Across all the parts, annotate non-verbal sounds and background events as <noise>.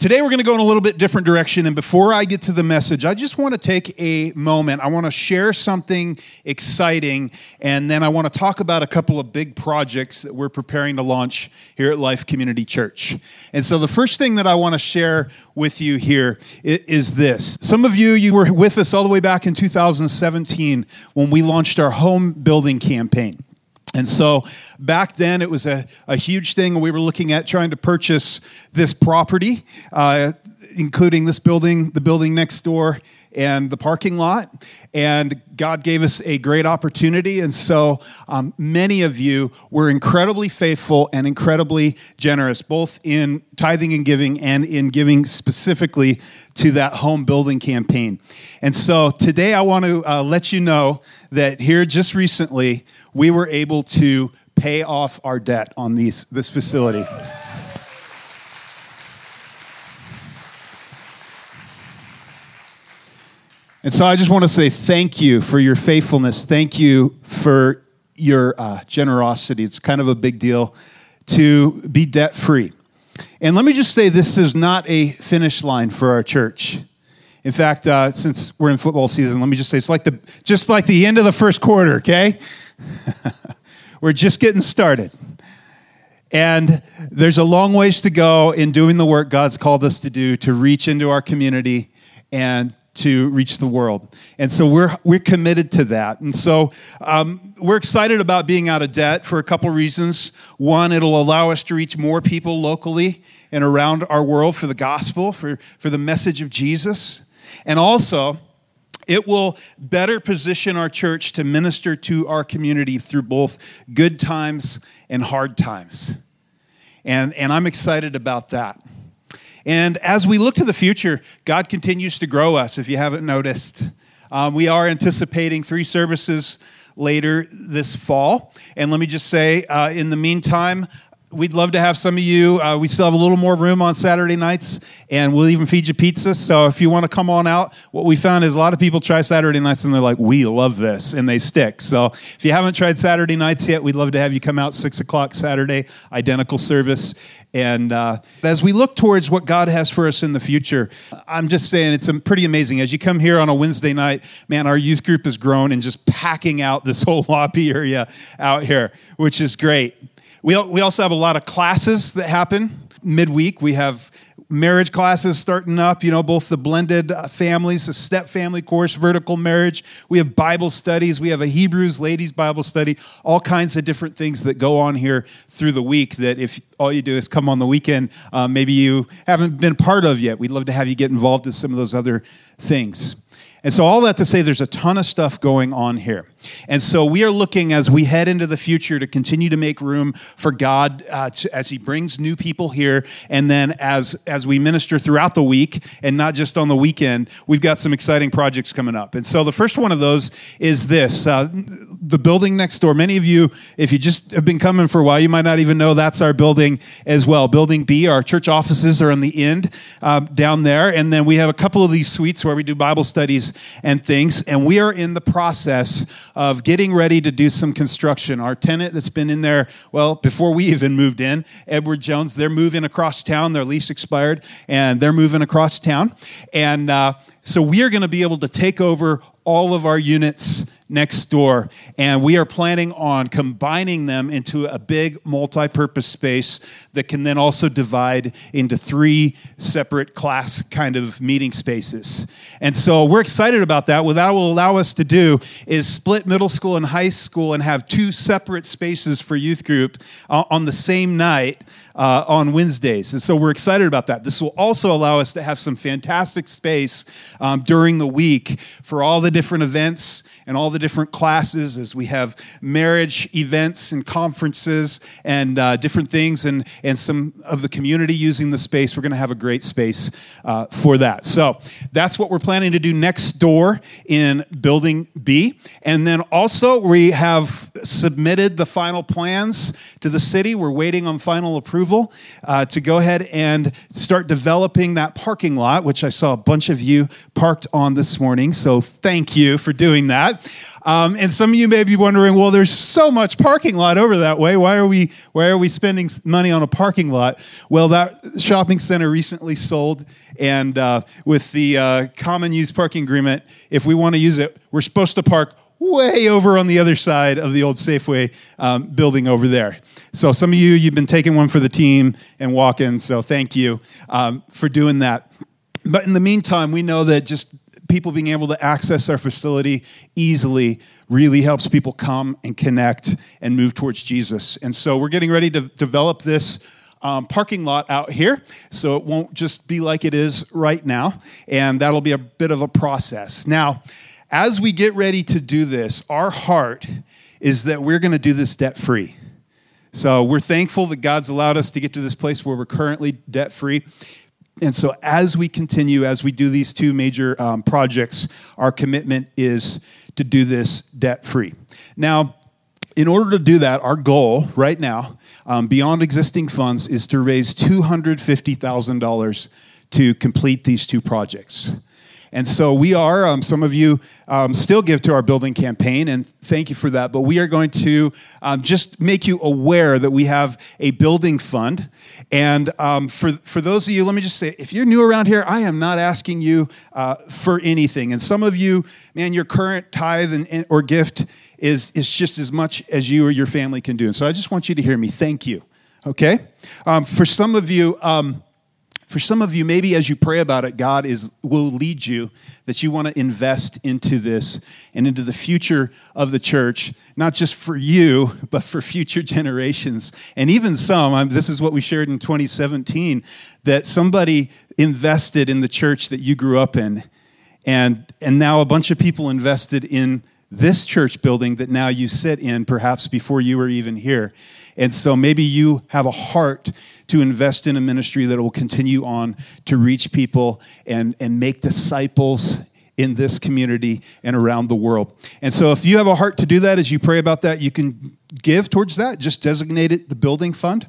Today, we're going to go in a little bit different direction. And before I get to the message, I just want to take a moment. I want to share something exciting. And then I want to talk about a couple of big projects that we're preparing to launch here at Life Community Church. And so, the first thing that I want to share with you here is this. Some of you, you were with us all the way back in 2017 when we launched our home building campaign. And so back then, it was a, a huge thing. We were looking at trying to purchase this property, uh, including this building, the building next door, and the parking lot. And God gave us a great opportunity. And so um, many of you were incredibly faithful and incredibly generous, both in tithing and giving and in giving specifically to that home building campaign. And so today I want to uh, let you know that here just recently, we were able to pay off our debt on these, this facility. And so I just want to say thank you for your faithfulness. Thank you for your uh, generosity. It's kind of a big deal to be debt free. And let me just say this is not a finish line for our church. In fact, uh, since we're in football season, let me just say it's like the just like the end of the first quarter. Okay, <laughs> we're just getting started, and there's a long ways to go in doing the work God's called us to do to reach into our community and to reach the world. And so we're, we're committed to that. And so um, we're excited about being out of debt for a couple reasons. One, it'll allow us to reach more people locally and around our world for the gospel, for, for the message of Jesus. And also, it will better position our church to minister to our community through both good times and hard times. And, and I'm excited about that. And as we look to the future, God continues to grow us, if you haven't noticed. Um, we are anticipating three services later this fall. And let me just say, uh, in the meantime, we'd love to have some of you. Uh, we still have a little more room on Saturday nights, and we'll even feed you pizza. So if you want to come on out, what we found is a lot of people try Saturday nights and they're like, "We love this," and they stick. So if you haven't tried Saturday nights yet, we'd love to have you come out six o'clock Saturday, identical service. And uh, as we look towards what God has for us in the future, I'm just saying it's pretty amazing. As you come here on a Wednesday night, man, our youth group has grown and just packing out this whole <laughs> lobby area out here, which is great. We, we also have a lot of classes that happen midweek. We have marriage classes starting up, you know, both the blended uh, families, the step family course, vertical marriage. We have Bible studies. We have a Hebrews ladies Bible study, all kinds of different things that go on here through the week that if all you do is come on the weekend, uh, maybe you haven't been part of yet. We'd love to have you get involved in some of those other things. And so, all that to say, there's a ton of stuff going on here. And so, we are looking as we head into the future to continue to make room for God uh, to, as He brings new people here. And then, as, as we minister throughout the week and not just on the weekend, we've got some exciting projects coming up. And so, the first one of those is this uh, the building next door. Many of you, if you just have been coming for a while, you might not even know that's our building as well. Building B, our church offices are on the end uh, down there. And then we have a couple of these suites where we do Bible studies and things. And we are in the process of getting ready to do some construction. Our tenant that's been in there, well, before we even moved in, Edward Jones, they're moving across town. Their lease expired, and they're moving across town. And uh, so we are going to be able to take over all of our units next door. And we are planning on combining them into a big multi purpose space that can then also divide into three separate class kind of meeting spaces. And so we're excited about that. What that will allow us to do is split middle school and high school and have two separate spaces for youth group uh, on the same night uh, on Wednesdays. And so we're excited about that. This will also allow us to have some fantastic space um, during the week for all the different events and all the different classes as we have marriage events and conferences and uh, different things and, and some of the community using the space. We're going to have a great space uh, for that. So that's what we're planning to do next door in Building B. And then also, we have submitted the final plans to the city. We're waiting on final approval uh, to go ahead and start developing that parking lot, which I saw a bunch of you parked on this morning. So thank you for doing that. Um, and some of you may be wondering, well, there's so much parking lot over that way. Why are we why are we spending money on a parking lot? Well, that shopping center recently sold, and uh, with the uh, common use parking agreement, if we want to use it, we're supposed to park way over on the other side of the old Safeway um, building over there. So some of you, you've been taking one for the team and walking. So thank you um, for doing that. But in the meantime, we know that just people being able to access our facility easily really helps people come and connect and move towards Jesus. And so we're getting ready to develop this um, parking lot out here, so it won't just be like it is right now, and that'll be a bit of a process. Now, as we get ready to do this, our heart is that we're going to do this debt free. So we're thankful that God's allowed us to get to this place where we're currently debt free. And so, as we continue, as we do these two major um, projects, our commitment is to do this debt free. Now, in order to do that, our goal right now, um, beyond existing funds, is to raise $250,000 to complete these two projects. And so we are, um, some of you um, still give to our building campaign, and thank you for that. But we are going to um, just make you aware that we have a building fund. And um, for, for those of you, let me just say if you're new around here, I am not asking you uh, for anything. And some of you, man, your current tithe and, or gift is, is just as much as you or your family can do. And so I just want you to hear me. Thank you. Okay? Um, for some of you, um, for some of you, maybe as you pray about it, God is, will lead you that you want to invest into this and into the future of the church, not just for you, but for future <laughs> generations. And even some, I'm, this is what we shared in 2017, that somebody invested in the church that you grew up in. And, and now a bunch of people invested in this church building that now you sit in, perhaps before you were even here. And so maybe you have a heart to invest in a ministry that will continue on to reach people and, and make disciples in this community and around the world. And so if you have a heart to do that as you pray about that, you can give towards that. Just designate it the building fund.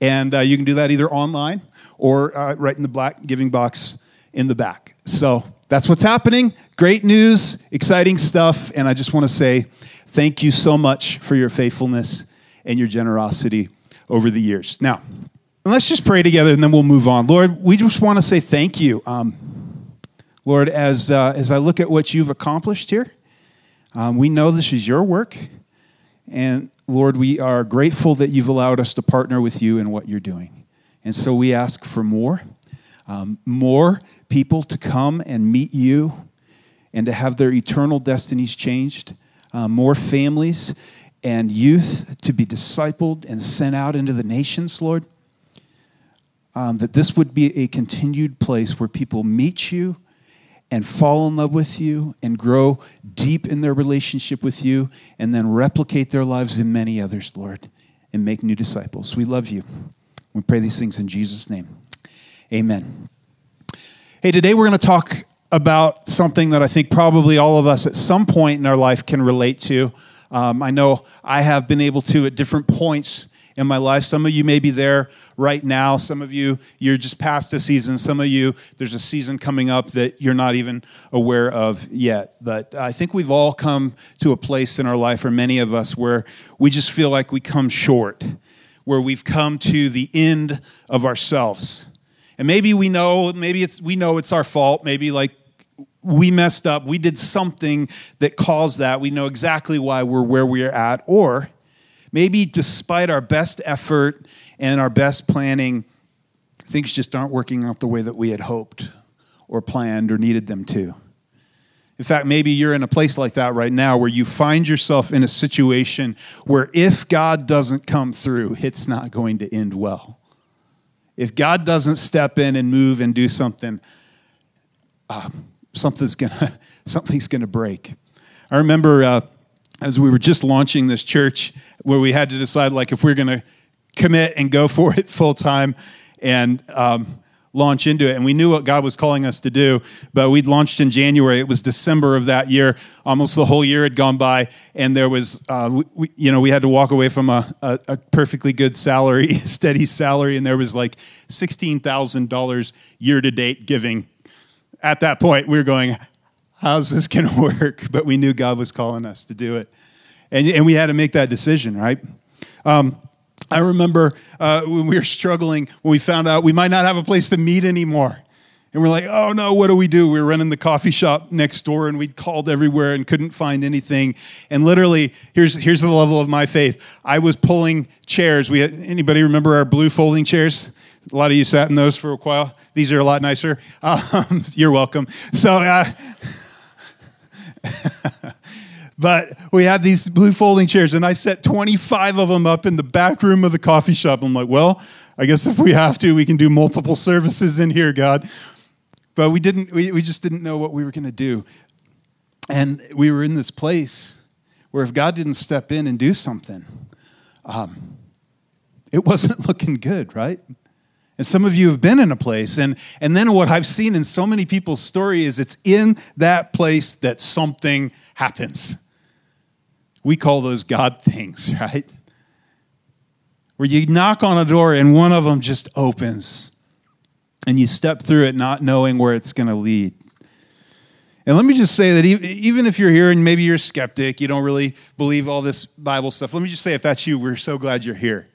And uh, you can do that either online or uh, right in the black giving box in the back. So that's what's happening. Great news, exciting stuff. And I just want to say thank you so much for your faithfulness and your generosity over the years. Now, let's just pray together and then we'll move on. Lord, we just want to say thank you. Um, Lord, as, uh, as I look at what you've accomplished here, um, we know this is your work. And Lord, we are grateful that you've allowed us to partner with you in what you're doing. And so we ask for more, um, more people to come and meet you and to have their eternal destinies changed, uh, more families and youth to be discipled and sent out into the nations, Lord. Um, that this would be a continued place where people meet you and fall in love with you and grow deep in their relationship with you and then replicate their lives in many others, Lord, and make new disciples. We love you. We pray these things in Jesus' name. Amen. Hey, today we're going to talk about something that I think probably all of us at some point in our life can relate to. Um, I know I have been able to at different points in my life. Some of you may be there right now. Some of you, you're just past a season. Some of you, there's a season coming up that you're not even aware of yet. But I think we've all come to a place in our life, or many of us, where we just feel like we come short, where we've come to the end of ourselves. And maybe we know, maybe it's we know it's our fault. Maybe like we messed up, we did something that caused that. We know exactly why we're where we're at. Or maybe despite our best effort and our best planning, things just aren't working out the way that we had hoped or planned or needed them to. In fact, maybe you're in a place like that right now where you find yourself in a situation where if God doesn't come through, it's not going to end well. If God doesn't step in and move and do something, uh, something's gonna <laughs> something's gonna break. I remember uh, as we were just launching this church, where we had to decide like if we're gonna commit and go <laughs> for it full time, and um, launch into it. And we knew what God was calling us to do, but we'd launched in January. It was December of that year. Almost the whole year had gone by, and there was, uh, we, you know, we had to walk away from a, a, a perfectly good salary, <laughs> steady salary, and there was like $16,000 year to date giving. At that point, we were going, how's this going <laughs> to work? But we knew God was calling us to do it. And, and we had to make that decision, right? Um, I remember uh, when we were struggling, when we found out we might not have a place to meet anymore. And we're like, oh no, what do we do? We were running the coffee shop next door and we'd called everywhere and couldn't find anything. And literally, here's, here's the level of my faith. I was pulling chairs. We had, anybody remember our blue folding chairs? A lot of you sat in those for a while. These are a lot nicer. <laughs> Um, you're welcome. So, uh, <laughs> <laughs> But we had these blue folding chairs, and I set 25 of them up in the back room of the coffee shop. I'm like, well, I guess if we have to, we can do multiple services in here, God. But we didn't, we, we just didn't know what we were going to do. And we were in this place where if God didn't step in and do something, um, it wasn't <laughs> looking good, right? And some of you have been in a place, and, and then what I've seen in so many people's story is it's in that place that something happens. We call those God things, <laughs> right? Where you knock on a door and one of them just opens and you step through it not knowing where it's going to lead. And let me just say that even if you're here and maybe you're a skeptic, you don't really believe all this Bible stuff, let me just say if that's you, we're so glad you're here.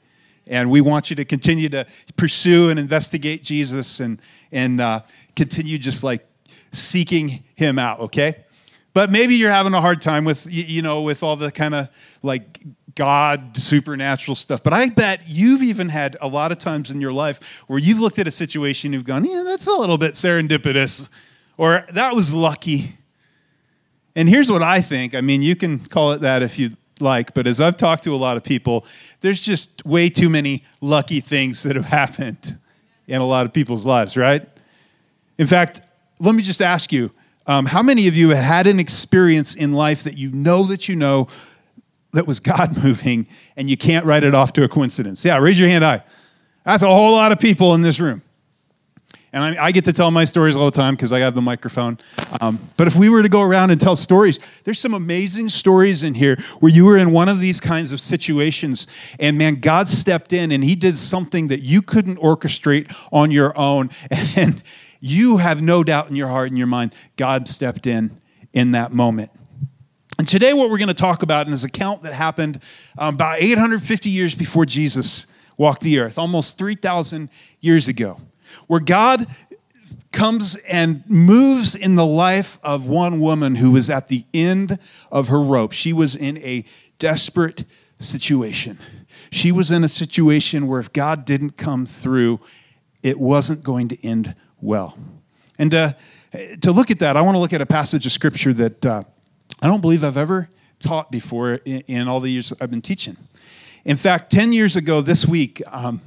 And we want you to continue to pursue and investigate Jesus and, and uh, continue just like seeking him out, okay? But maybe you're having a hard time with, you know, with all the kind of like God supernatural stuff. But I bet you've even had a lot of times in your life where you've looked at a situation, and you've gone, yeah, that's a little bit serendipitous, or that was lucky. And here's what I think. I mean, you can call it that if you like, but as I've talked to a lot of people, there's just way too many lucky things that have happened in a lot of people's lives, right? In fact, let me just ask you um, how many of you have had an experience in life that you know that you know that was God <laughs> moving and you can't write it off to a coincidence? Yeah, raise your hand high. That's a whole lot of people in this room. And I, I get to tell my stories all the time because I have the microphone. Um, but if we were to go around and tell stories, there's some amazing stories in here where you were in one of these kinds of situations, and man, God stepped in and He did something that you couldn't orchestrate on your own. <laughs> And you have no doubt in your heart and your mind, God stepped in in that moment. And today, what we're going to talk about is an account that happened um, about 850 years before Jesus walked the earth, almost 3,000 years ago, where God comes and moves in the life of one woman who was at the end of her rope. She was in a desperate situation. She was in a situation where if God didn't come through, it wasn't going to end well. And uh, to look at that, I want to look at a passage of scripture that uh, I don't believe I've ever taught before in, in, all the years I've been teaching. In fact, 10 years ago this week, um,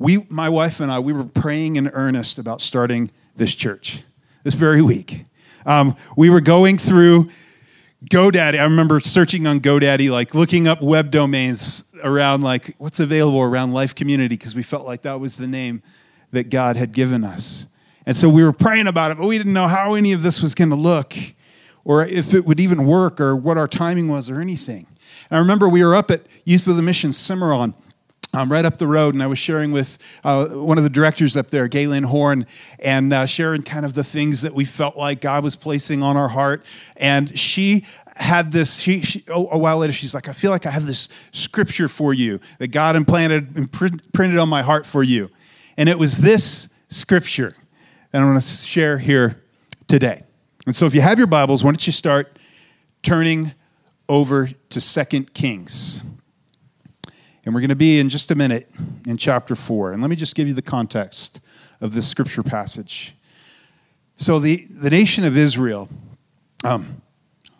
we, my wife and I, we were praying in earnest about starting this church this very week. Um, we were going through GoDaddy. I remember searching on GoDaddy, like looking up web domains around like what's available around Life Community because we felt like that was the name that God had given us. And so we were praying about it, but we didn't know how any of this was going to look or if it would even work or what our timing was or anything. And I remember we were up at Youth with a Mission Cimarron. Um, right up the road, and I was sharing with uh, one of the directors up there, Galen Horn, and uh, sharing kind of the things that we felt like God was placing on our heart. And she had this, she, she, oh, a while later, she's like, I feel like I have this scripture for you that God implanted and printed on my heart for you. And it was this scripture that I want to share here today. And so if you have your Bibles, why don't you start turning over to Second Kings. And we're going to be in just a minute in chapter 4. And let me just give you the context of this scripture passage. So, the, the nation of Israel, um,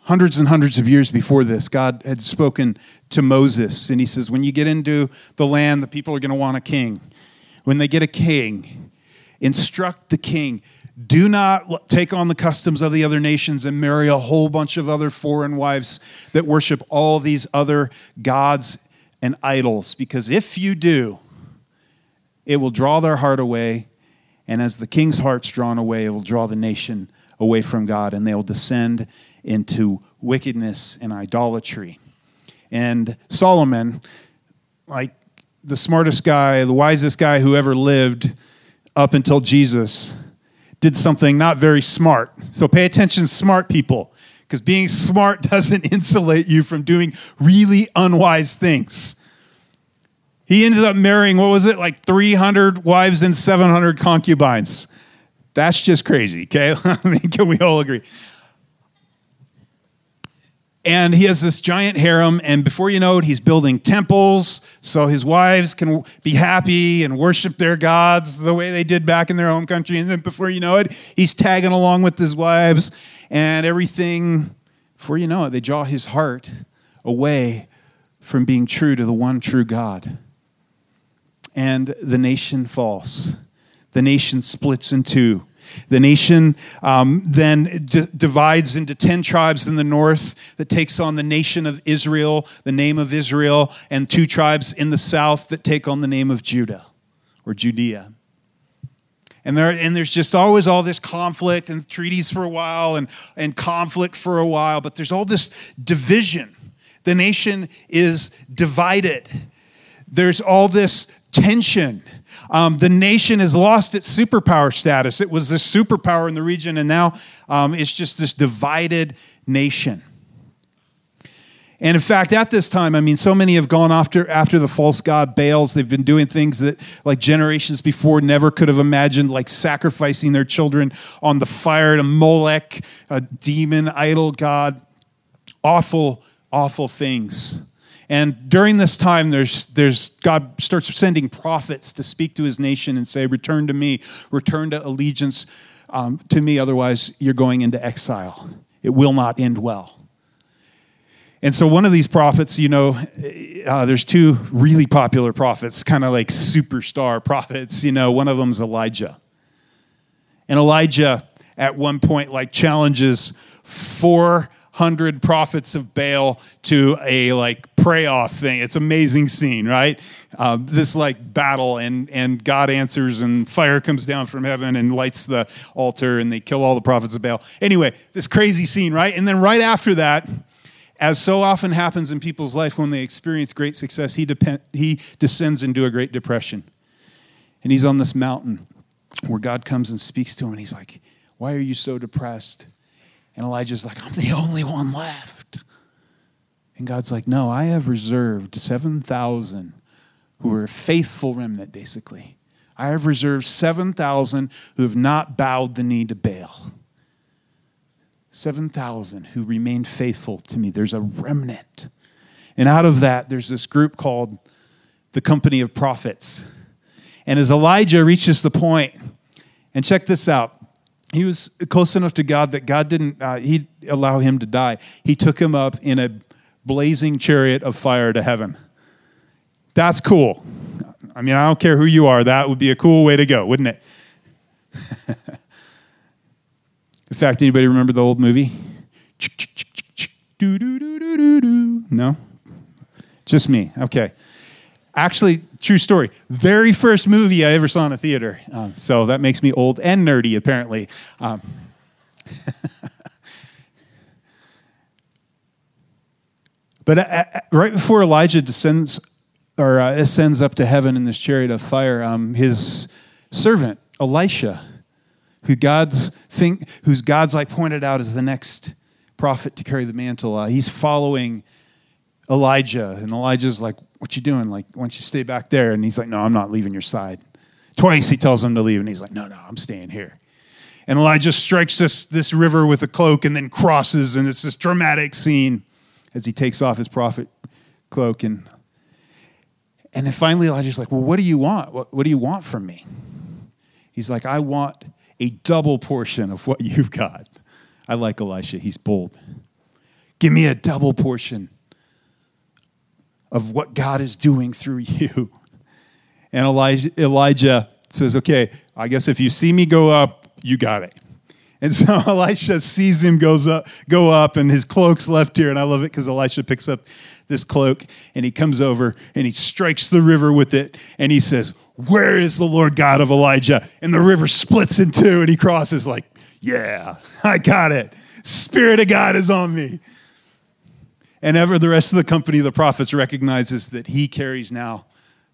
hundreds and hundreds of years before this, God had spoken to Moses. And he says, When you get into the land, the people are going to want a king. When they get a king, instruct the king do not take on the customs of the other nations and marry a whole bunch of other foreign wives that worship all these other gods and idols. Because if you do, it will draw their heart away And as the king's heart's drawn away, it will draw the nation away from God, and they will descend into wickedness and idolatry. And Solomon, like the smartest guy, the wisest guy who ever lived up until Jesus, did something not very smart. So pay attention, smart people, because being smart <laughs> doesn't insulate you from doing really unwise things. He ended up marrying, what was it, like 300 wives and 700 concubines. That's just crazy, okay? <laughs> I mean, can we all agree? And he has this giant harem, and before you know it, he's building temples so his wives can be happy and worship their gods the way they did back in their home country. And then before you know it, he's tagging along with his wives, and everything, before you know it, they draw his heart away from being true to the one true God. And the nation falls. The nation splits in two the nation um, then d- divides into 10 tribes in the north that takes on the nation of Israel, the name of Israel, and two tribes in the south that take on the name of Judah or Judea. And, there, and there's just always all this conflict and treaties for a while and, and conflict for a while, but there's all this division. The nation is divided. There's all this tension. Um, the nation has lost its superpower status. It was this superpower in the region, and now um, it's just this divided nation. And in fact, at this time, I mean, so many have gone after, after the false god Baals. They've been doing things that, like generations before, never could have imagined, like sacrificing their children on the fire to Molech, a demon idol god. Awful, awful things. And during this time, there's, there's, God starts sending prophets to speak to his nation and say, Return to me, return to allegiance um, to me, otherwise, you're going into exile. It will not end well. And so, one of these prophets, you know, uh, there's two really popular prophets, kind of like superstar <laughs> prophets. You know, one of them's Elijah. And Elijah, at one point, like challenges four hundred prophets of Baal to a like pray off thing. It's amazing scene, right? Uh, this like battle, and and God answers, and fire comes down from heaven and lights the altar, and they kill all the prophets of Baal. Anyway, this crazy scene, right? And then right after that. As so often happens in people's life when they experience great success, he, depend, he descends into a great depression. And he's on this mountain where God comes and speaks to him, and he's like, Why are you so depressed? And Elijah's like, I'm the only one left. And God's like, No, I have reserved 7,000 who are a faithful remnant, basically. I have reserved 7,000 who have not bowed the knee to Baal. 7,000 who remained faithful to me. There's a remnant. And out of that, there's this group called the Company of Prophets. And as Elijah reaches the point, and check this out he was close enough to God that God didn't uh, he allow him to die. He took him up in a blazing chariot of fire to heaven. That's cool. I mean, I don't care who you are. That would be a cool way to go, wouldn't it? <laughs> in fact, anybody remember the old movie? No? Just me. Okay. Actually, true story. Very first movie I ever saw in a theater. Um, so that makes me old and nerdy, apparently. Um, <laughs> but uh, uh, right before Elijah descends or uh, ascends up to heaven in this chariot of fire, um, his servant Elisha, who God's think, who's God's like pointed out as the next prophet to carry the mantle, uh, he's following Elijah, and Elijah's like, "What you doing? Like, why don't you stay back there?" And he's like, "No, I'm not leaving your side." Twice he tells him to leave, and he's like, "No, no, I'm staying here." And Elijah strikes this, this river with a cloak and then crosses, and it's this dramatic scene as he takes off his prophet cloak. And, and then finally, Elijah's like, Well, what do you want? What, what do you want from me? He's like, I want a double portion of what you've got. I like Elisha, he's bold. Give me a double portion of what God is doing through <laughs> you. And Elijah, Elijah says, Okay, I guess if you see me go up, you got it. And <laughs> so Elisha sees him goes up, go up, and his cloak's left here. And I love it because Elisha picks up this cloak and he comes over and he strikes the river with it and he says, Where is the Lord God of Elijah? And the river splits in two, and he crosses, like, Yeah, <laughs> I got it. Spirit of God is on me. And ever the rest of the company of the prophets recognizes that he carries now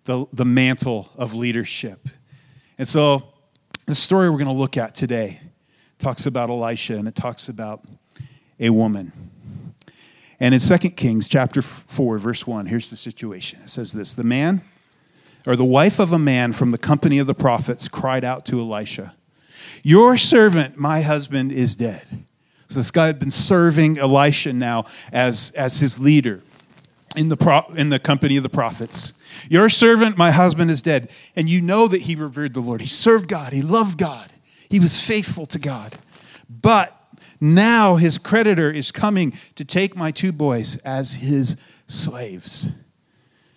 the, the mantle of leadership. And so the story we're going to look at today talks about Elisha and it talks about a woman. And in 2 Kings chapter 4, verse 1, here's the situation. It says this The man, or the wife of a man from the company of the prophets, cried out to Elisha, Your servant, my husband, is dead. So this guy had been serving Elisha now as, as his leader in the, pro, in the company of the prophets. Your servant, my husband, is dead. And you know that he revered the Lord. He served God, he loved God, he was faithful to God. But now his creditor is coming to take my two boys as his slaves.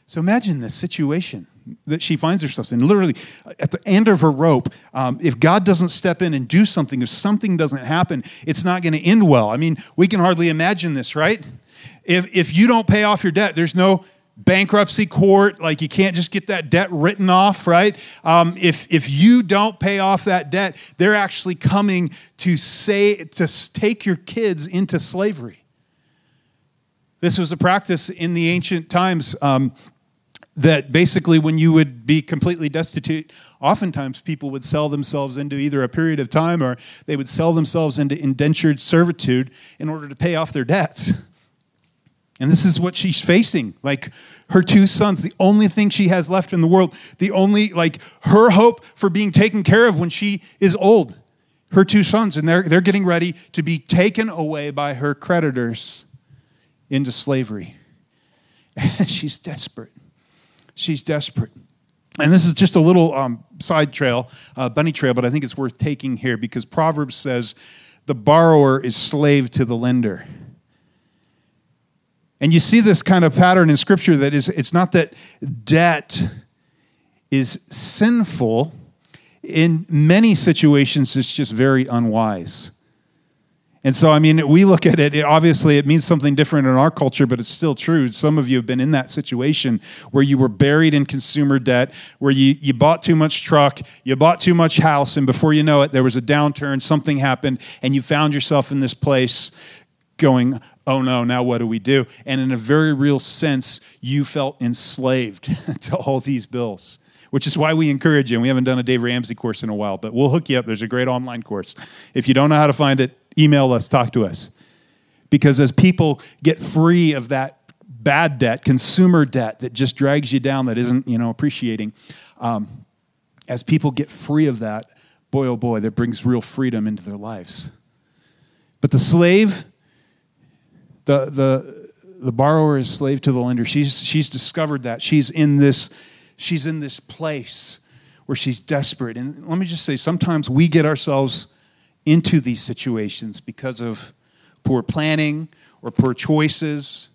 So imagine this situation that she finds herself in. Literally, at the end of her rope, um, if God doesn't step in and do something, if something doesn't happen, it's not going to end well. I mean, we can hardly imagine this, right? If, if you don't pay off your debt, there's no bankruptcy court like you can't just get that debt written off right um, if, if you don't pay off that debt they're actually coming to say to take your kids into slavery this was a practice in the ancient times um, that basically when you would be completely destitute oftentimes people would sell themselves into either a period of time or they would sell themselves into indentured servitude in order to pay off their debts and this is what she's facing. Like her two sons, the only thing she has left in the world, the only, like her hope for being taken care of when she is old. Her two sons, and they're, they're getting ready to be taken away by her creditors into slavery. And <laughs> she's desperate. She's desperate. And this is just a little um, side trail, uh, bunny trail, but I think it's worth taking here because Proverbs says the borrower is slave to the lender. And you see this kind of pattern in Scripture that is, it's not that debt is sinful. In many situations, it's just very unwise. And so, I mean, we look at it, it, obviously, it means something different in our culture, but it's still true. Some of you have been in that situation where you were buried in consumer debt, where you, you bought too much truck, you bought too much house, and before you know it, there was a downturn, something happened, and you found yourself in this place going, oh no, now what do we do? And in a very real sense, you felt enslaved <laughs> to all these bills, which is why we encourage you. And we haven't done a Dave Ramsey course in a while, but we'll hook you up. There's a great online course. If you don't know how to find it, email us, talk to us. Because as people get free of that bad debt, consumer debt that just drags you down, that isn't, you know, appreciating, um, as people get free of that, boy, oh boy, that brings real freedom into their lives. But the slave, the, the, the borrower is slave to the lender. She's, she's discovered that. She's in, this, she's in this place where she's desperate. And let me just say, sometimes we get ourselves into these situations because of poor planning or poor choices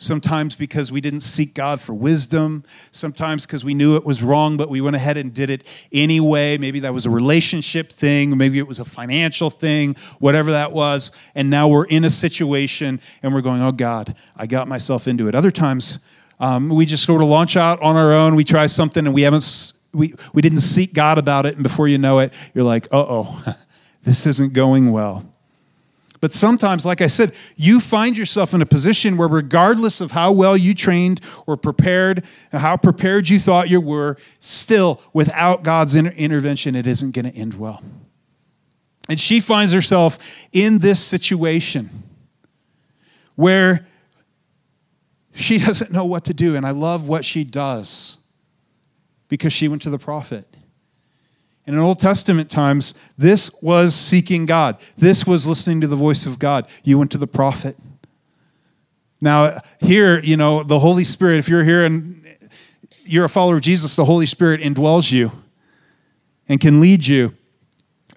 sometimes because we didn't seek God for wisdom, sometimes because we knew it was wrong, but we went ahead and did it anyway. Maybe that was a relationship thing, maybe it was a financial thing, whatever that was. And now we're in a situation and we're going, oh God, I got myself into it. Other times, um, we just sort of launch out on our own, we try something and we haven't. We, we didn't seek God about it, and before you know it, you're like, uh oh, this isn't going well. But sometimes, like I said, you find yourself in a position where, regardless of how well you trained or prepared, how prepared you thought you were, still, without God's inter- intervention, it isn't going to end well. And she finds herself in this situation where she <laughs> doesn't know what to do. And I love what she does because she went to the prophet. And in Old Testament times, this was seeking God. This was listening to the voice of God. You went to the prophet. Now, here, you know, the Holy Spirit, if you're here and you're a follower of Jesus, the Holy Spirit indwells you and can lead you.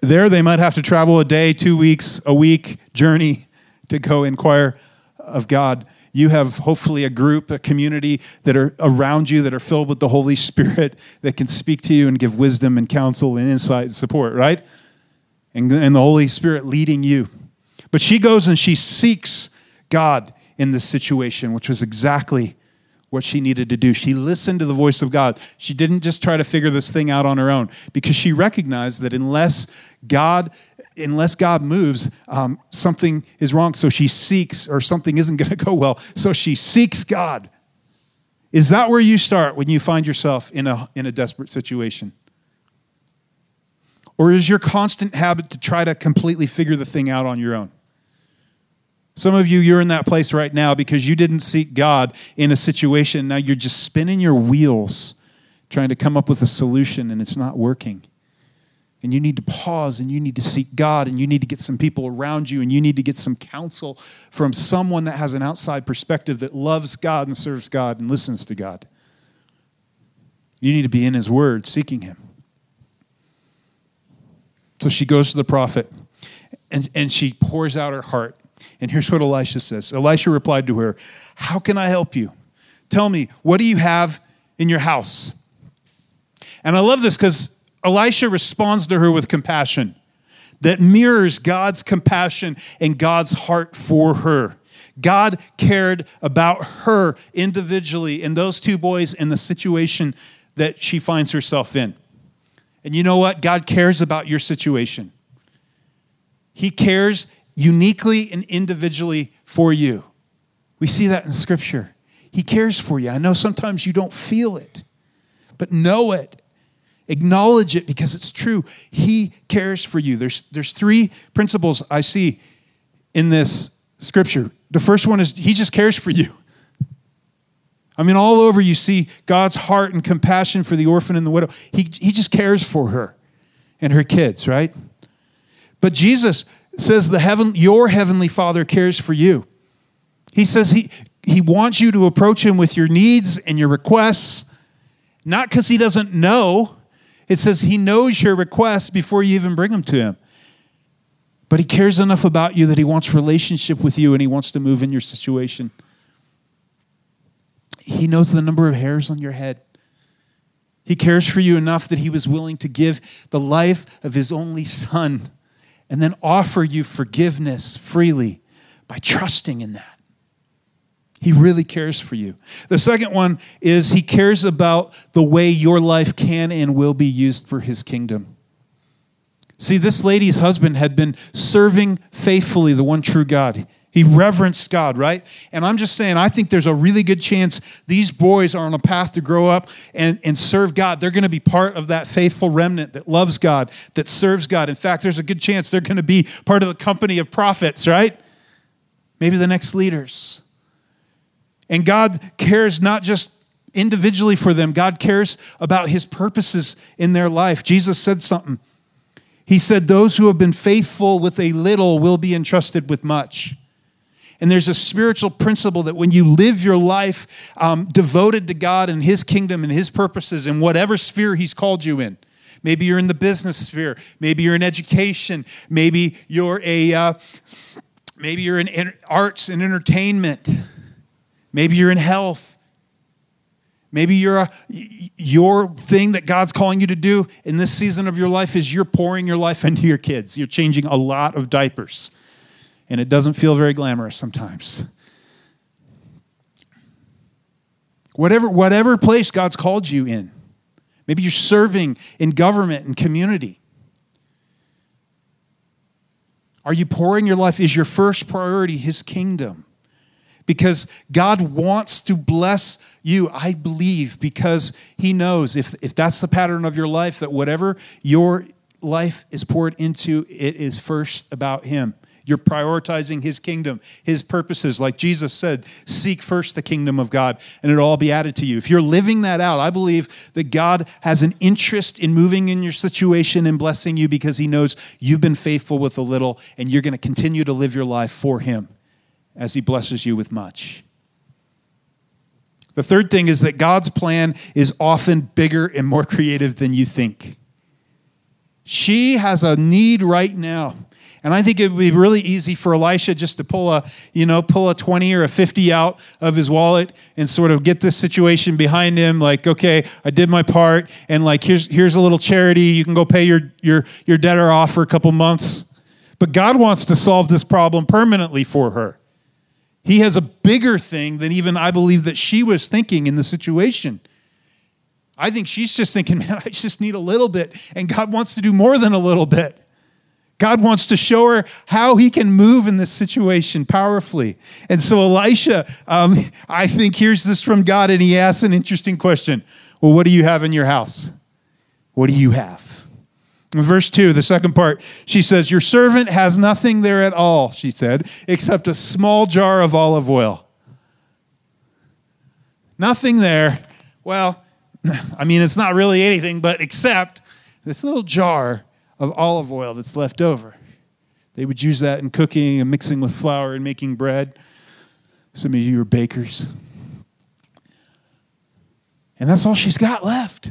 There, they might have to travel a day, two weeks, a week journey to go inquire of God you have hopefully a group, a community that are around you that are filled with the Holy Spirit <laughs> that can speak to you and give wisdom and counsel and insight and support, right? And, and the Holy Spirit leading you. But she goes and she seeks God in this situation, which was exactly what she needed to do. She listened to the voice of God. She didn't just try to figure this thing out on her own because she recognized that unless God unless God moves, um, something is wrong. So she seeks, or something isn't going to go well. So she seeks God. Is that where you start when you find yourself in a, in a desperate situation? Or is your constant habit to try to completely figure the thing out on your own? Some of you, you're in that place right now because you didn't seek God in a situation. Now you're just spinning your wheels trying to come up with a solution and it's not working. And you need to pause and you need to seek God and you need to get some people around you and you need to get some counsel from someone that has an outside perspective that loves God and serves God and listens to God. You need to be in His Word, seeking Him. So she goes to the prophet and, and she pours out her heart. And here's what Elisha says Elisha replied to her, How can I help you? Tell me, what do you have in your house? And I love this because Elisha responds to her with compassion that mirrors God's compassion and God's heart for her. God cared about her individually and those two boys in the situation that she finds herself in. And you know what? God cares about your situation. He cares uniquely and individually for you. We see that in Scripture. He cares for you. I know sometimes you don't feel it, but know it. Acknowledge it because it's true. He cares for you. There's, there's three principles I see in this Scripture. The first one is He just cares for you. I mean, all over you see God's heart and compassion for the orphan and the widow. He, he just cares for her and her kids, right? But Jesus says the heaven, your heavenly Father cares for you. He says he, he wants you to approach him with your needs and your requests, not because he doesn't know. It says he knows your requests before you even bring them to him. But he cares enough about you that he wants relationship with you and he wants to move in your situation. He knows the number of hairs on your head. He cares for you enough that he was willing to give the life of his only son and then offer you forgiveness freely by trusting in that. He really cares for you. The second one is he cares about the way your life can and will be used for his kingdom. See, this lady's husband had been serving faithfully the one true God. He reverenced God, right? And I'm just saying, I think there's a really good chance these boys are on a path to grow up and, and serve God. They're going to be part of that faithful remnant that loves God, that serves God. In fact, there's a good chance they're going to be part of the company of prophets, right? Maybe the next leaders. And God cares not just individually for them, God cares about his purposes in their life. Jesus said something. He said, Those who have been faithful with a little will be entrusted with much. And there's a spiritual principle that when you live your life um, devoted to God and His kingdom and His purposes in whatever sphere He's called you in, maybe you're in the business sphere, maybe you're in education, maybe you're a, uh, maybe you're in arts and entertainment, maybe you're in health. Maybe you're a, your thing that God's calling you to do in this season of your life is you're pouring your life <laughs> into your kids. You're changing a lot of diapers and it doesn't feel very glamorous sometimes. Whatever, whatever place God's called you in, maybe you're serving in government and community. Are you pouring your life? Is your first priority His kingdom? Because God wants to bless you, I believe, because He knows if, if that's the pattern of your life, that whatever your life is poured into, it is first about Him. You're prioritizing His kingdom, His purposes. Like Jesus said, seek first the kingdom of God, and it'll all be added to you. If you're living that out, I believe that God has an interest in moving in your situation and blessing you because He knows you've been faithful with a little, and you're going to continue to live your life for Him as He blesses you with much. The third thing is that God's plan is often bigger and more creative than you think. She has a need right now. And I think it would be really easy for Elisha just to pull a, you know, pull a 20 or a 50 out of his wallet and sort of get this situation behind him. Like, okay, I did my part, and like here's here's a little charity. You can go pay your your your debtor off for a couple months. But God wants to solve this problem permanently for her. He has a bigger thing than even I believe that she was thinking in the situation. I think she's just thinking, <laughs> man, I just need a little bit. And God wants to do more than a little bit. God wants to show her how he can move in this situation powerfully. And so Elisha, um, <laughs> I think, hears this from God and he asks an interesting question Well, what do you have in your house? What do you have? In verse 2, the second part, she says, Your servant has nothing there at all, she said, except a small jar of olive oil. Nothing there. Well, <laughs> I mean, it's not really anything, but except this little jar of olive oil that's left over. They would use that in cooking and mixing with flour and making bread. Some of you are bakers. And that's all she's got left.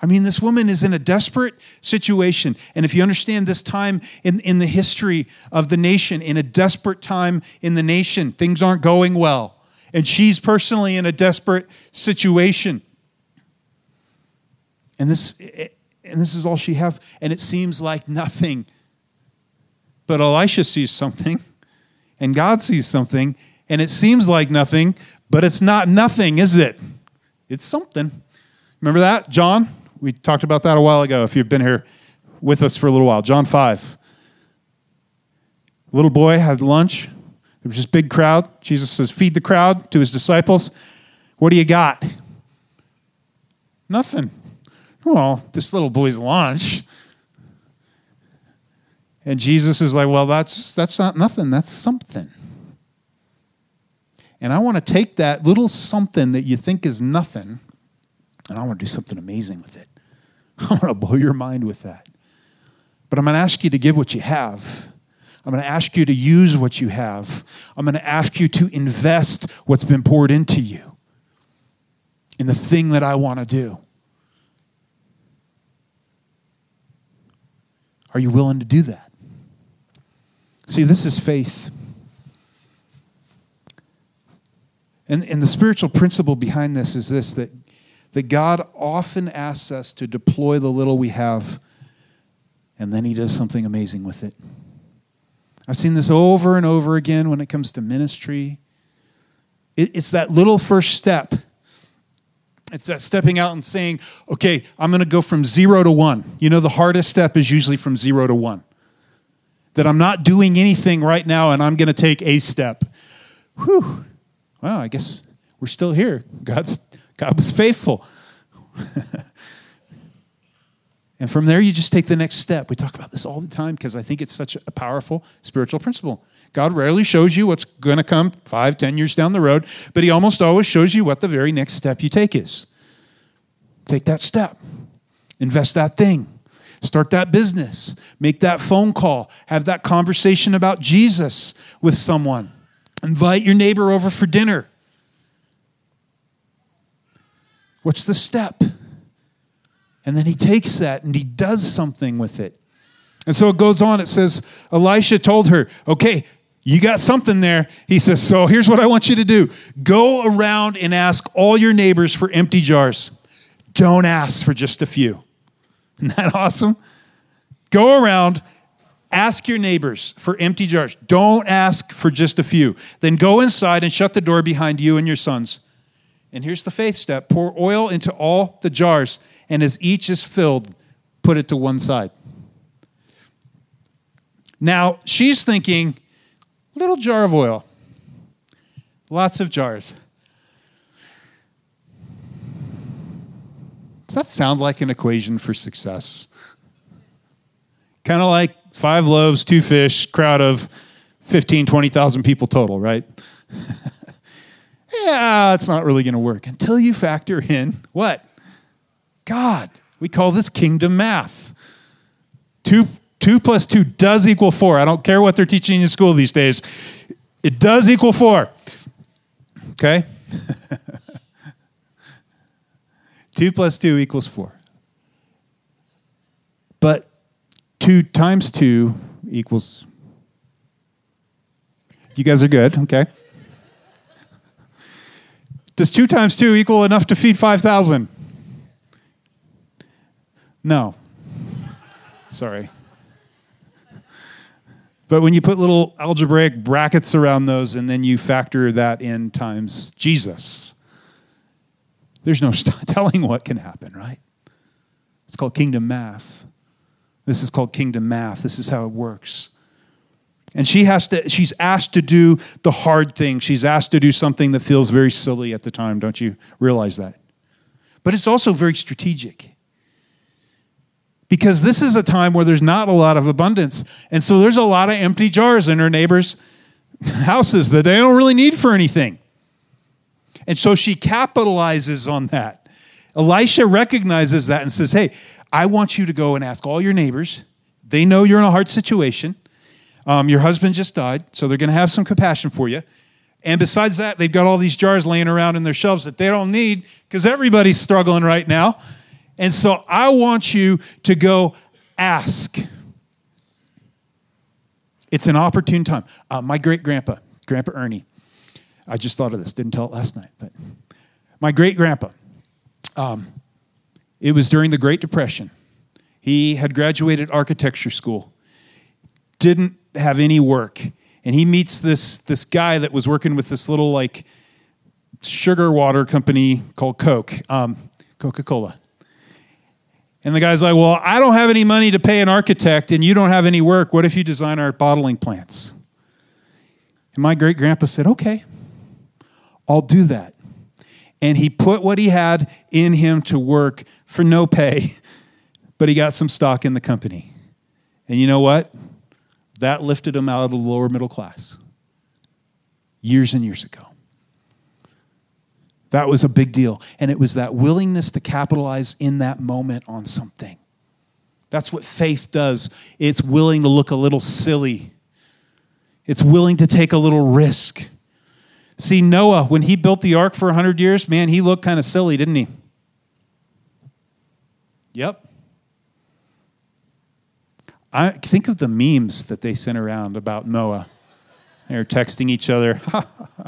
I mean, this woman is in a desperate situation. And if you understand this time in, in the history of the nation, in a desperate time in the nation, things aren't going well. And she's personally in a desperate situation. And this, and this is all she have, and it seems like nothing. But Elisha sees something, and God sees something, and it seems like nothing, but it's not nothing, is it? It's something. Remember that? John? We talked about that a while ago if you've been here with us for a little while. John 5. little boy had lunch. There was this big crowd. Jesus says, Feed the crowd to his disciples. What do you got? Nothing. Well, this little boy's lunch. And Jesus is like, Well, that's, that's not nothing, that's something. And I want to take that little something that you think is nothing, and I want to do something amazing with it. I want to blow your mind with that. But I'm going to ask you to give what you have. I'm going to ask you to use what you have. I'm going to ask you to invest what's been poured into you in the thing that I want to do. Are you willing to do that? See, this is faith. And, and the spiritual principle behind this is this that, that God often asks us to deploy the little we have, and then He does something amazing with it. I've seen this over and over again when it comes to ministry. It's that little first step it's that stepping out and saying, okay, I'm going to go from zero to one. You know, the hardest step is usually from zero to one. That I'm not doing anything right now and I'm going to take a step. Whew. Well, I guess we're still here. God's, God was faithful. <laughs> and from there, you just take the next step. We talk about this all the time because I think it's such a powerful spiritual principle. God rarely shows you what's going to come five, ten years down the road, but He almost always shows you what the very next step you take is. Take that step, invest that thing, start that business, make that phone call, have that conversation about Jesus with someone, invite your neighbor over for dinner. What's the step? And then he takes that and he does something with it. And so it goes on. It says, Elisha told her, Okay, you got something there. He says, So here's what I want you to do go around and ask all your neighbors for empty jars. Don't ask for just a few. <laughs> Isn't that awesome? Go around, ask your neighbors for empty jars. Don't ask for just a few. Then go inside and shut the door behind you and your sons. And here's the faith step pour oil into all the jars, and as each is filled, put it to one side. Now, she's thinking, little jar of oil, lots of jars. Does that sound like an equation for success? Kind of like five loaves, two fish, crowd of 15, 20,000 people total, right? <laughs> yeah, it's not really going to work until you factor in what? God. We call this kingdom math. Two Two plus two does equal four. I don't care what they're teaching in school these days. It does equal four. Okay? <laughs> two plus two equals four. But two times two equals. You guys are good, okay? Does two times two equal enough to feed 5,000? No. Sorry. But when you put little algebraic brackets around those and then you factor that in times Jesus, there's no <laughs> telling what can happen, right? It's called kingdom math. This is called kingdom math. This is how it works. And she has to, she's asked to do the hard thing. She's asked to do something that feels very silly at the time. Don't you realize that? But it's also very strategic. Because this is a time where there's not a lot of abundance. And so there's a lot of empty jars in her neighbors' houses that they don't really need for anything. And so she capitalizes on that. Elisha recognizes that and says, Hey, I want you to go and ask all your neighbors. They know you're in a hard situation. Um, your husband just died, so they're going to have some compassion for you. And besides that, they've got all these jars laying around in their shelves that they don't need because everybody's struggling right now. And so I want you to go ask. It's an opportune time. Uh, my great grandpa, Grandpa Ernie, I just thought of this, didn't tell it last night, but my great grandpa, um, it was during the Great Depression. He had graduated architecture school, didn't have any work, and he meets this, this guy that was working with this little like sugar water company called Coke, um, Coca Cola. And the guy's like, Well, I don't have any money to pay an architect, and you don't have any work. What if you design our bottling plants? And my great grandpa said, Okay, I'll do that. And he put what he had in him to work for no pay, <laughs> but he got some stock in the company. And you know what? That lifted him out of the lower middle class years and years ago. That was a big deal. And it was that willingness to capitalize in that moment on something. That's what faith does. It's willing to look a little silly, it's willing to take a little risk. See, Noah, when he built the ark for 100 years, man, he looked kind of silly, didn't he? Yep. I think of the memes that they sent around about Noah. They're texting each other.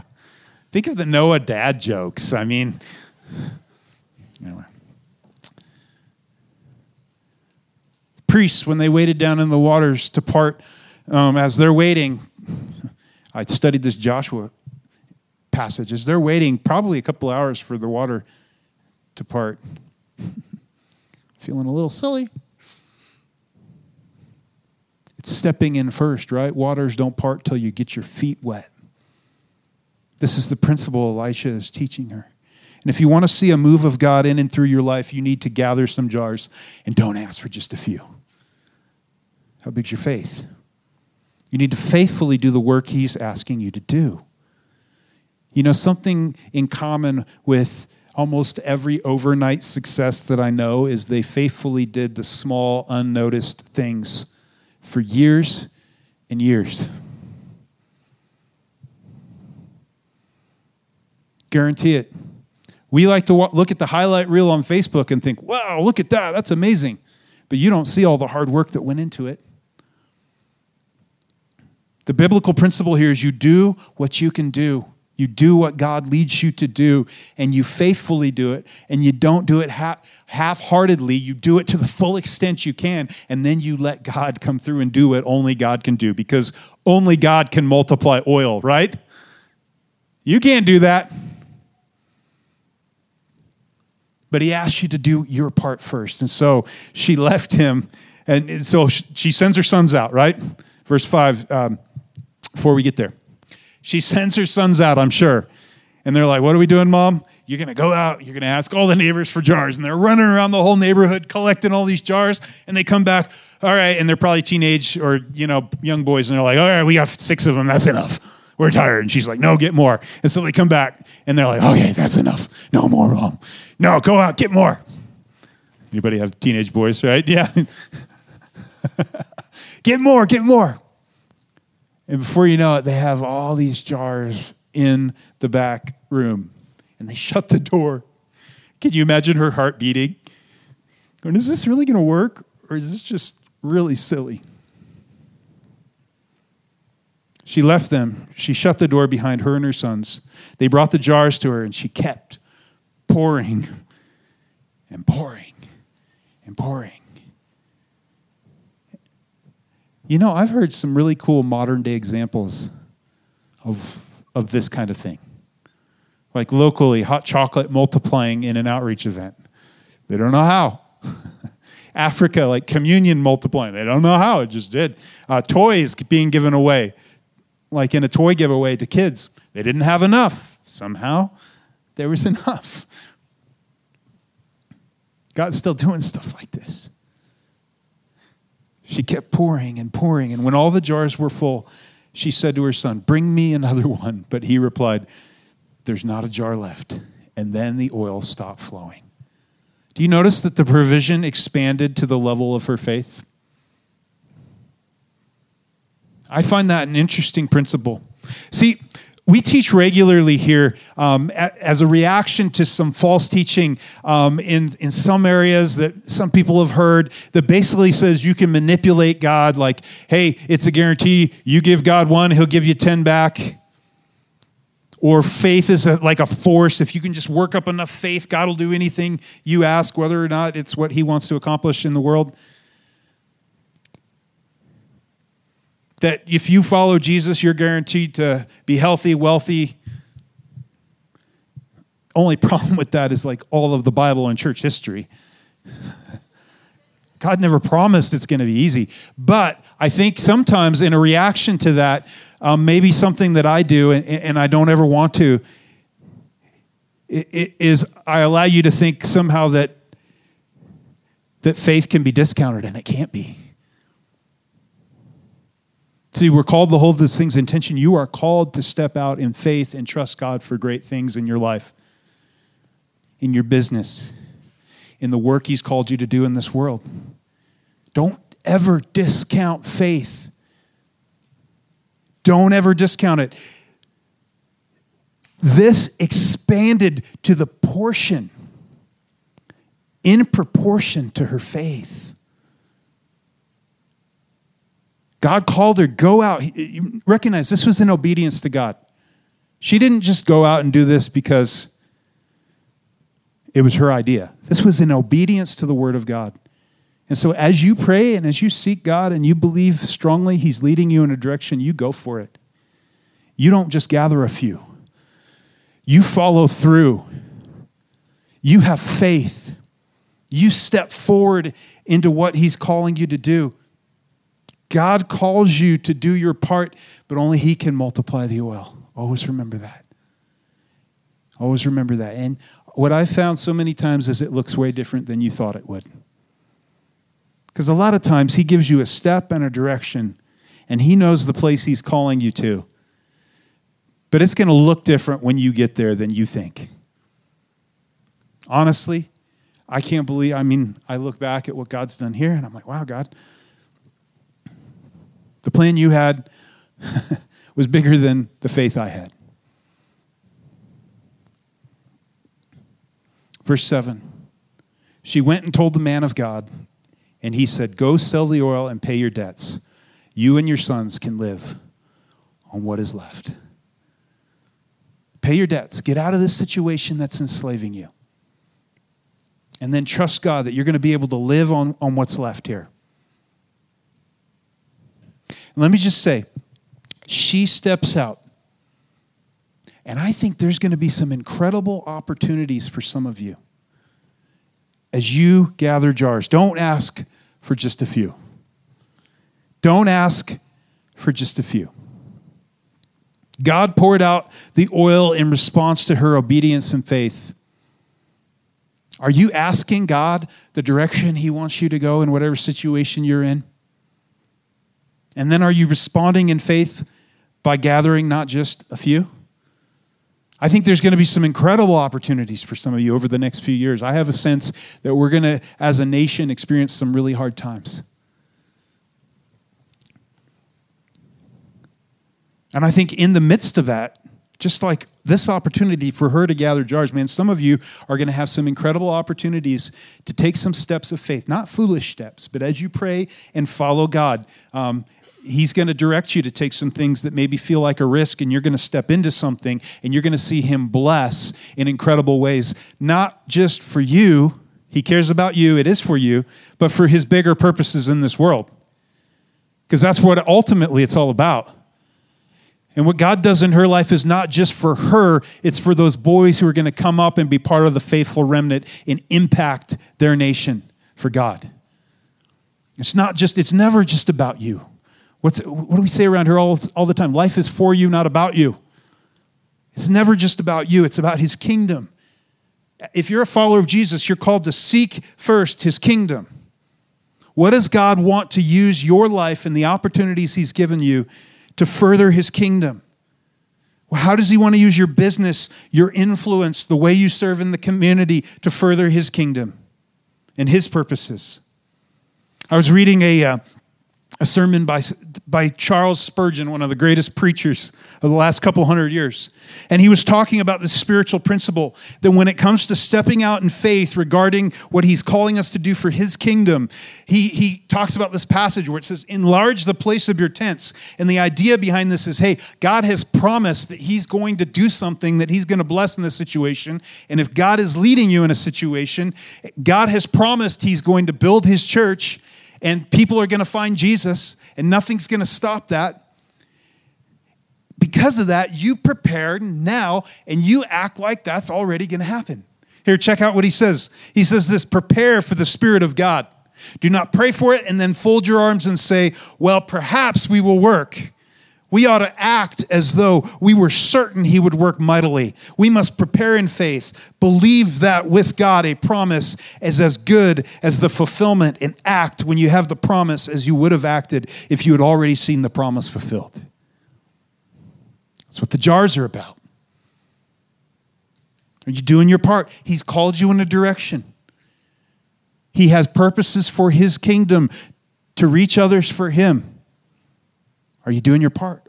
<laughs> think of the Noah dad jokes. I mean, anyway. Priests, when they waited down in the waters to part, um, as they're waiting, <laughs> I studied this Joshua passages. They're waiting probably a couple hours for the water to part. <laughs> Feeling a little silly. It's stepping in first, right? Waters don't part till you get your feet wet. This is the principle Elisha is teaching her. And if you want to see a move of God in and through your life, you need to gather some jars and don't ask for just a few. How big's your faith? You need to faithfully do the work He's asking you to do. You know, something in common with almost every overnight success that I know is they faithfully did the small, unnoticed things for years and years. Guarantee it. We like to look at the highlight reel on Facebook and think, wow, look at that, that's amazing. But you don't see all the hard work that went into it. The biblical principle here is you do what you can do. You do what God leads you to do, and you faithfully do it, and you don't do it half heartedly. You do it to the full extent you can, and then you let God come through and do what only God can do, because only God can multiply oil, right? You can't do that. But He asked you to do your part first. And so she left him, and so she sends her sons out, right? Verse 5, um, before we get there. She sends her sons out, I'm sure. And they're like, What are we doing, mom? You're going to go out, you're going to ask all the neighbors for jars. And they're running around the whole neighborhood collecting all these jars. And they come back, All right. And they're probably teenage or, you know, young boys. And they're like, All right, we got six of them. That's enough. We're tired. And she's like, No, get more. And so they come back and they're like, Okay, that's enough. No more, mom. No, go out, get more. Anybody have teenage boys, right? <laughs> Yeah. <laughs> get more, get more. And before you know it, they have all these jars in the back room. And they shut the door. Can you imagine her heart beating? Going, is this really going to work? Or is this just really silly? She left them. She shut the door behind her and her sons. They brought the jars to her, and she kept pouring and pouring and pouring You know, I've heard some really cool modern day examples of, of this kind of thing. Like locally, hot chocolate multiplying in an outreach event. They don't know how. <laughs> Africa, like communion multiplying. They don't know how, it just did. Uh, toys being given away, like in a toy giveaway to kids. They didn't have enough. Somehow, there was <laughs> enough. God's still doing stuff like this. She kept pouring and pouring, and when all the jars were full, she said to her son, Bring me another <laughs> one. But he replied, There's not a jar left. And then the oil stopped flowing. Do you notice that the provision expanded to the level of her faith? I find that an interesting principle. See, we teach regularly here um, as a reaction to some false teaching um, in, in some areas that some people have heard that basically says you can manipulate God, like, hey, it's a guarantee. You give God one, he'll give you 10 back. Or faith is a, like a force. If you can just work up enough faith, God will do anything you ask, whether or not it's what he wants to accomplish in the world. That if you follow Jesus, you're guaranteed to be healthy, wealthy. Only problem with that is like all of the Bible and church history. <laughs> God never promised it's going to be easy. But I think sometimes in a reaction to that, um, maybe something that I do and, and I don't ever want to, is I allow you to think somehow that that faith can be discounted and it can't be. See, we're called to hold those things in tension. You are called to step out in faith and trust God for great things in your life, in your business, in the work He's called you to do in this world. Don't ever discount faith. Don't ever discount it. This expanded to the portion in proportion to her faith. God called her, go out. Recognize this was in obedience to God. She didn't just go out and do this because it was her idea. This was in obedience to the word of God. And so, as you pray and as you seek God and you believe strongly He's leading you in a direction, you go for it. You don't just gather a few, you follow through. You have faith. You step forward into what He's calling you to do. God calls you to do your part, but only He can multiply the oil. Always remember that. Always remember that. And what I found so many times is it looks way different than you thought it would. Because a lot of times He gives you a step and a direction, and He knows the place He's calling you to. But it's going to look different when you get there than you think. Honestly, I can't believe, I mean, I look back at what God's done here, and I'm like, wow, God the plan you had <laughs> was bigger than the faith I had. Verse 7 She went and told the man of God, and he said, Go sell the oil and pay your debts. You and your sons can live on what is left. Pay your debts. Get out of this situation that's enslaving you. And then trust God that you're going to be able to live on, on what's left here. And let me just say, she steps out. And I think there's going to be some incredible opportunities for some of you as you gather jars. Don't ask for just a few. Don't ask for just a few. God poured out the oil in response to her obedience and faith. Are you asking God the direction He wants you to go in whatever situation you're in? And then are you responding in faith by gathering not just a few? I think there's going to be some incredible opportunities for some of you over the next few years. I have a sense that we're going to, as a nation, experience some really hard times. And I think in the midst of that, just like this opportunity for her to gather jars, man, some of you are going to have some incredible opportunities to take some steps of faith, not foolish steps, but as you pray and follow God. Um, He's going to direct you to take some things that maybe feel like a risk, and you're going to step into something and you're going to see Him bless in incredible ways, not just for you. He cares about you, it is for you, but for His bigger purposes in this world. because that's what ultimately it's all about. And what God does in her life is not just for her, it's for those boys who are going to come up and be part of the faithful remnant and impact their nation for God. It's not just, it's never just about you. What's, what do we say around here all, all the time? Life is for you, not about you. It's never just about you, it's about his kingdom. If you're a follower of Jesus, you're called to seek first his kingdom. What does God want to use your life and the opportunities he's given you to further his kingdom? How does he want to use your business, your influence, the way you serve in the community to further his kingdom and his purposes? I was reading a, uh, a sermon by, by Charles Spurgeon, one of the greatest preachers of the last couple hundred years. And he was talking about the spiritual principle that when it comes to stepping out in faith regarding what he's calling us to do for his kingdom, he, he talks about this passage where it says, Enlarge the place of your tents. And the idea behind this is hey, God has promised that he's going to do something that he's going to bless in this situation. And if God is leading you in a situation, God has promised he's going to build his church and people are going to find Jesus, and nothing's going to stop that. Because of that, you prepare now and you act like that's already going to happen. Here, check out what he says. He says this prepare for the Spirit of God. Do not pray for it and then fold your arms and say, Well, perhaps we will work. We ought to act as though we were certain He would work mightily. We must prepare in faith, believe that with God a promise is as good as the fulfillment, and act when you have the promise as you would have acted if you had already seen the promise fulfilled. That's what the jars are about. Are you doing your part? He's called you in a direction. He has purposes for His kingdom to reach others for Him. Are you doing your part?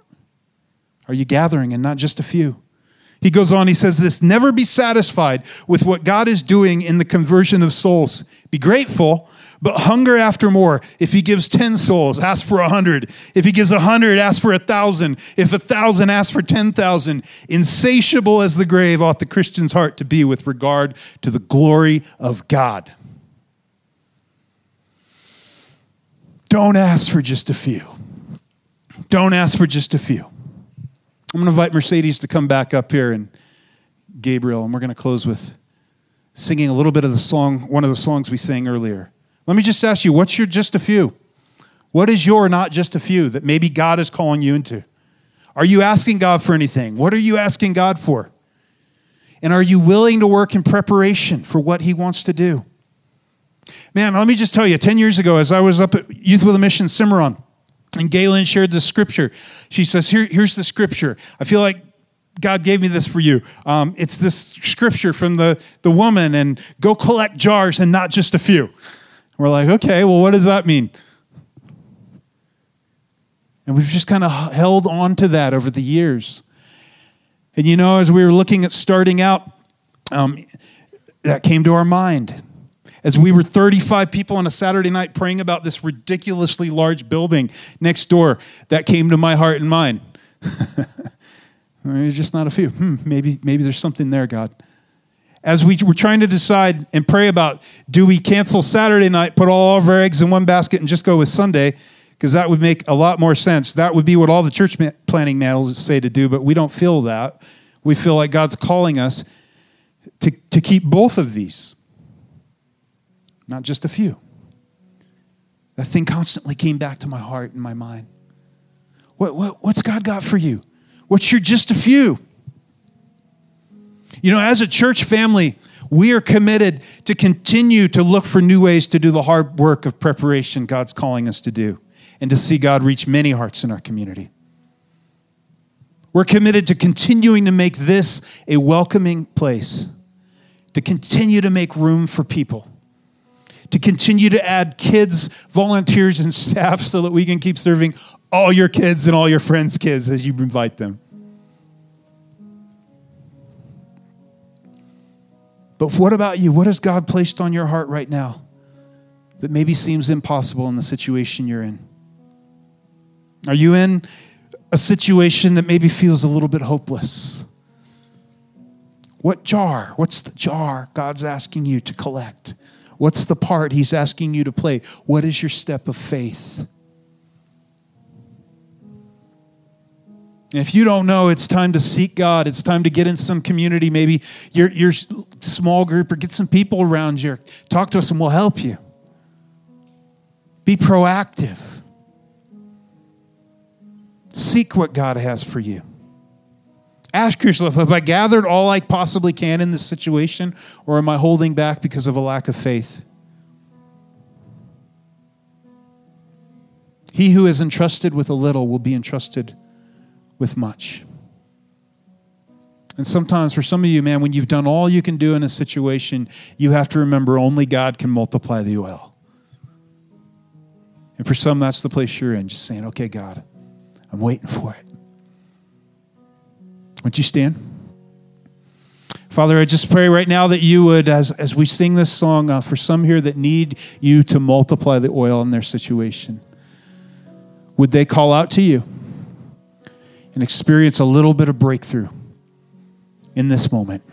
Are you gathering and not just a few? He goes on, he says this never be satisfied with what God is doing in the conversion of souls. Be grateful, but hunger after more. If he gives 10 souls, ask for a 100. If he gives a 100, ask for a 1,000. If a 1,000, ask for 10,000. Insatiable as the grave ought the Christian's heart to be with regard to the glory of God. Don't ask for just a few. Don't ask for just a few. I'm going to invite Mercedes to come back up here and Gabriel, and we're going to close with singing a little bit of the song, one of the songs we sang earlier. Let me just ask you, what's your just a few? What is your not just a few that maybe God is calling you into? Are you asking God for anything? What are you asking God for? And are you willing to work in preparation for what He wants to do? Man, let me just tell you, 10 years ago, as I was up at Youth with a Mission Cimarron, and Galen shared the scripture. She says, Here, Here's the scripture. I feel like God gave me this for you. Um, it's this scripture from the, the woman, and go collect jars and not just a few. We're like, okay, well, what does that mean? And we've just kind of held on to that over the years. And you know, as we were looking at starting out, um, that came to our mind as we were 35 people on a Saturday night praying about this ridiculously large building next door, that came to my heart and mind. <laughs> just not a few. Hmm, maybe, maybe there's something there, God. As we were trying to decide and pray about do we cancel Saturday night, put all of our eggs in one basket, and just go with Sunday, because that would make a lot more sense. That would be what all the church planning manuals say to do, but we don't feel that. We feel like God's calling us to, to keep both of these not just a few. That thing constantly came back to my heart and my mind. What, what, what's God got for you? What's your just a few? You know, as a church family, we are committed to continue to look for new ways to do the hard work of preparation God's calling us to do and to see God reach many hearts in our community. We're committed to continuing to make this a welcoming place, to continue to make room for people to continue to add kids, volunteers, and staff so that we can keep serving all your kids and all your friends' kids as you invite them. But what about you? What has God placed on your heart right now that maybe seems impossible in the situation you're in? Are you in a situation that maybe feels a little bit hopeless? What jar? What's the jar God's asking you to collect? What's the part He's asking you to play? What is your step of faith? If you don't know, it's time to seek God. It's time to get in some community, maybe your, your small group, or get some people around you. Talk to us and we'll help you. Be proactive. Seek what God has for you. Ask yourself Have I gathered all I possibly can in this situation, or am I holding back because of a lack of faith? He who is entrusted with a little will be entrusted with much. And sometimes, for some of you, man, when you've done all you can do in a situation, you have to remember only God can multiply the oil. And for some, that's the place you're in, just saying, okay, God, I'm waiting for it. Would you stand? Father, I just pray right now that you would, as, as we sing this song, uh, for some here that need you to multiply the oil in their situation, would they call out to you and experience a little bit of breakthrough in this moment?